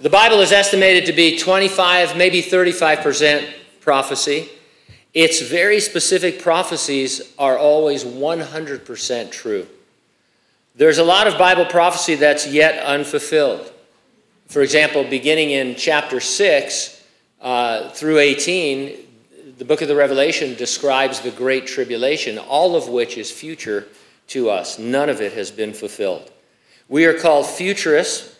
The Bible is estimated to be 25, maybe 35% prophecy. Its very specific prophecies are always 100% true. There's a lot of Bible prophecy that's yet unfulfilled. For example, beginning in chapter 6 uh, through 18, the book of the Revelation describes the Great Tribulation, all of which is future to us. None of it has been fulfilled. We are called futurists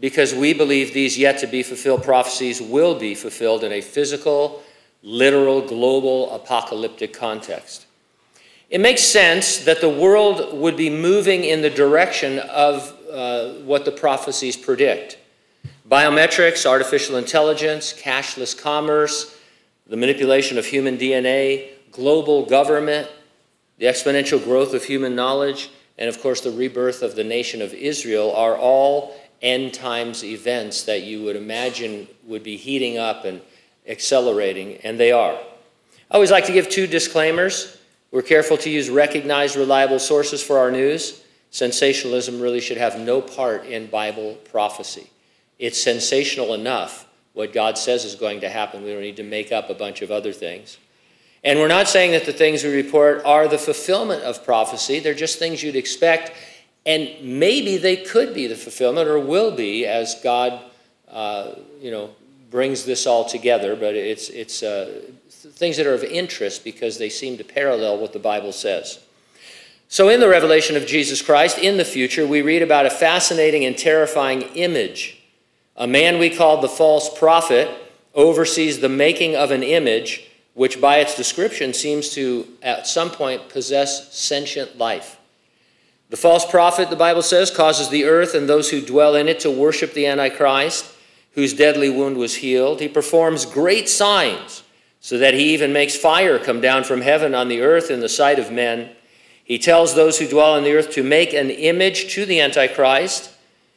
because we believe these yet to be fulfilled prophecies will be fulfilled in a physical, literal, global, apocalyptic context. It makes sense that the world would be moving in the direction of uh, what the prophecies predict. Biometrics, artificial intelligence, cashless commerce, the manipulation of human DNA, global government, the exponential growth of human knowledge, and of course the rebirth of the nation of Israel are all end times events that you would imagine would be heating up and accelerating, and they are. I always like to give two disclaimers. We're careful to use recognized, reliable sources for our news. Sensationalism really should have no part in Bible prophecy. It's sensational enough what God says is going to happen. We don't need to make up a bunch of other things. And we're not saying that the things we report are the fulfillment of prophecy, they're just things you'd expect. And maybe they could be the fulfillment or will be as God, uh, you know, brings this all together. But it's, it's uh, things that are of interest because they seem to parallel what the Bible says. So, in the revelation of Jesus Christ, in the future, we read about a fascinating and terrifying image a man we call the false prophet oversees the making of an image which, by its description, seems to at some point possess sentient life. The false prophet, the Bible says, causes the earth and those who dwell in it to worship the Antichrist, whose deadly wound was healed. He performs great signs, so that he even makes fire come down from heaven on the earth in the sight of men. He tells those who dwell on the earth to make an image to the Antichrist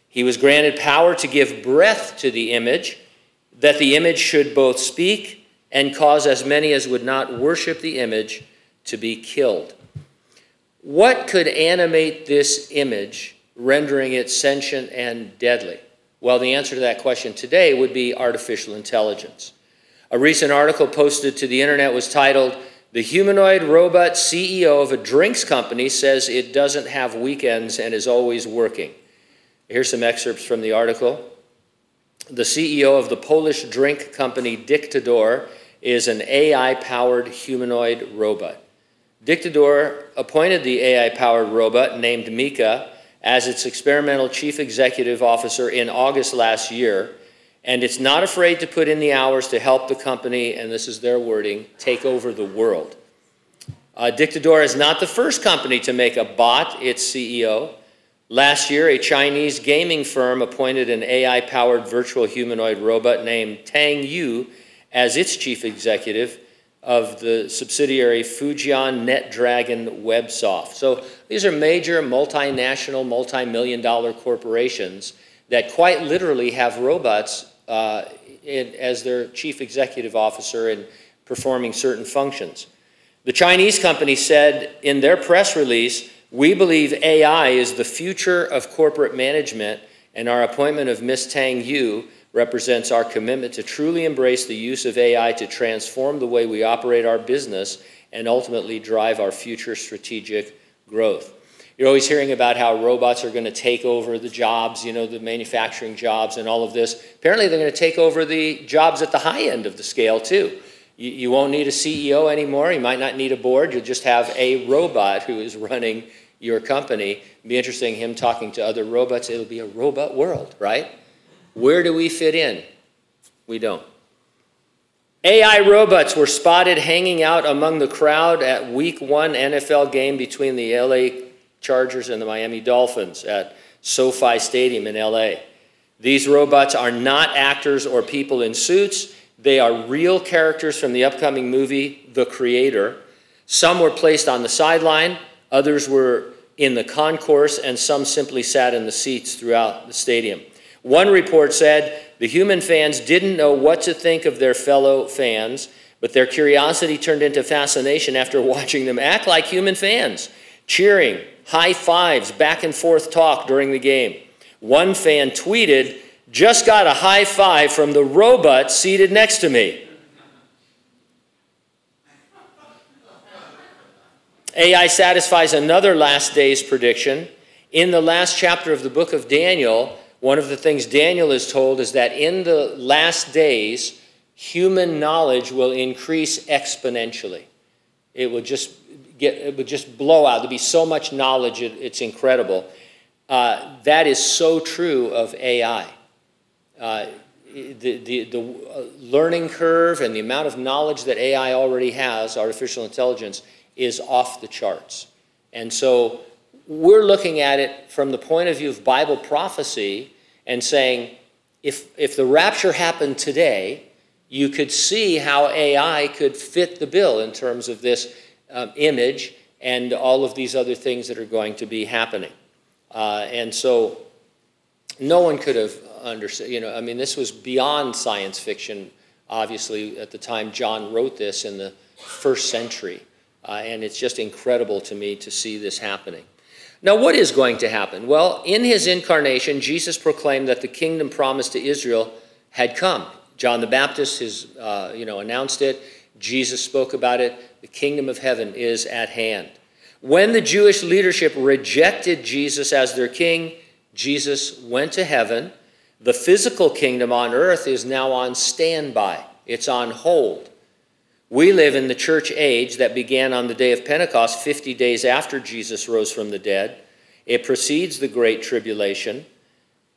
he was granted power to give breath to the image, that the image should both speak and cause as many as would not worship the image to be killed. What could animate this image, rendering it sentient and deadly? Well, the answer to that question today would be artificial intelligence. A recent article posted to the internet was titled, The Humanoid Robot CEO of a Drinks Company Says It Doesn't Have Weekends and Is Always Working. Here's some excerpts from the article. The CEO of the Polish drink company Dictador is an AI powered humanoid robot. Dictador appointed the AI powered robot named Mika as its experimental chief executive officer in August last year, and it's not afraid to put in the hours to help the company, and this is their wording, take over the world. Uh, Dictador is not the first company to make a bot its CEO. Last year, a Chinese gaming firm appointed an AI powered virtual humanoid robot named Tang Yu as its chief executive of the subsidiary Fujian NetDragon Websoft. So these are major multinational, multi million dollar corporations that quite literally have robots uh, in, as their chief executive officer and performing certain functions. The Chinese company said in their press release, we believe AI is the future of corporate management, and our appointment of Ms. Tang Yu represents our commitment to truly embrace the use of AI to transform the way we operate our business and ultimately drive our future strategic growth. You're always hearing about how robots are going to take over the jobs, you know, the manufacturing jobs and all of this. Apparently, they're going to take over the jobs at the high end of the scale, too. You, you won't need a CEO anymore. You might not need a board. You'll just have a robot who is running your company. It'd be interesting him talking to other robots. It'll be a robot world, right? Where do we fit in? We don't. AI robots were spotted hanging out among the crowd at week one NFL game between the LA Chargers and the Miami Dolphins at SoFi Stadium in LA. These robots are not actors or people in suits. They are real characters from the upcoming movie, The Creator. Some were placed on the sideline, others were in the concourse, and some simply sat in the seats throughout the stadium. One report said the human fans didn't know what to think of their fellow fans, but their curiosity turned into fascination after watching them act like human fans, cheering, high fives, back and forth talk during the game. One fan tweeted, Just got a high five from the robot seated next to me. AI satisfies another last days prediction. In the last chapter of the book of Daniel, one of the things Daniel is told is that in the last days, human knowledge will increase exponentially. It will just get, it would just blow out. There'll be so much knowledge, it, it's incredible. Uh, that is so true of AI. Uh, the, the, the uh, learning curve and the amount of knowledge that AI already has, artificial intelligence, is off the charts. And so we're looking at it from the point of view of Bible prophecy and saying, if, if the rapture happened today, you could see how AI could fit the bill in terms of this um, image and all of these other things that are going to be happening. Uh, and so no one could have understood, you know, I mean, this was beyond science fiction, obviously, at the time John wrote this in the first century. Uh, and it's just incredible to me to see this happening. Now, what is going to happen? Well, in his incarnation, Jesus proclaimed that the kingdom promised to Israel had come. John the Baptist has, uh, you know, announced it. Jesus spoke about it. The kingdom of heaven is at hand. When the Jewish leadership rejected Jesus as their king, Jesus went to heaven. The physical kingdom on earth is now on standby, it's on hold. We live in the church age that began on the day of Pentecost, 50 days after Jesus rose from the dead. It precedes the Great Tribulation.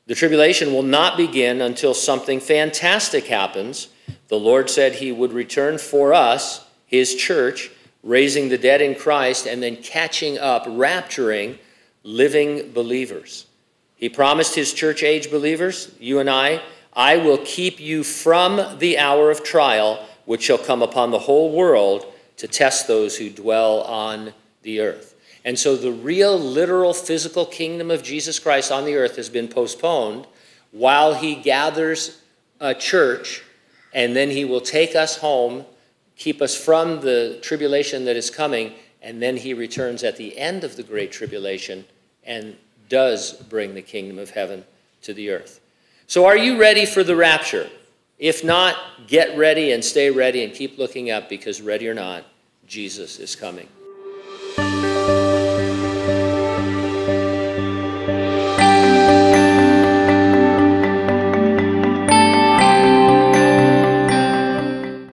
The tribulation will not begin until something fantastic happens. The Lord said he would return for us, his church, raising the dead in Christ, and then catching up, rapturing living believers. He promised his church age believers, you and I, I will keep you from the hour of trial which shall come upon the whole world to test those who dwell on the earth. And so the real, literal, physical kingdom of Jesus Christ on the earth has been postponed while he gathers a church, and then he will take us home, keep us from the tribulation that is coming, and then he returns at the end of the great tribulation and does bring the kingdom of heaven to the earth. So, are you ready for the rapture? If not, get ready and stay ready and keep looking up because, ready or not, Jesus is coming.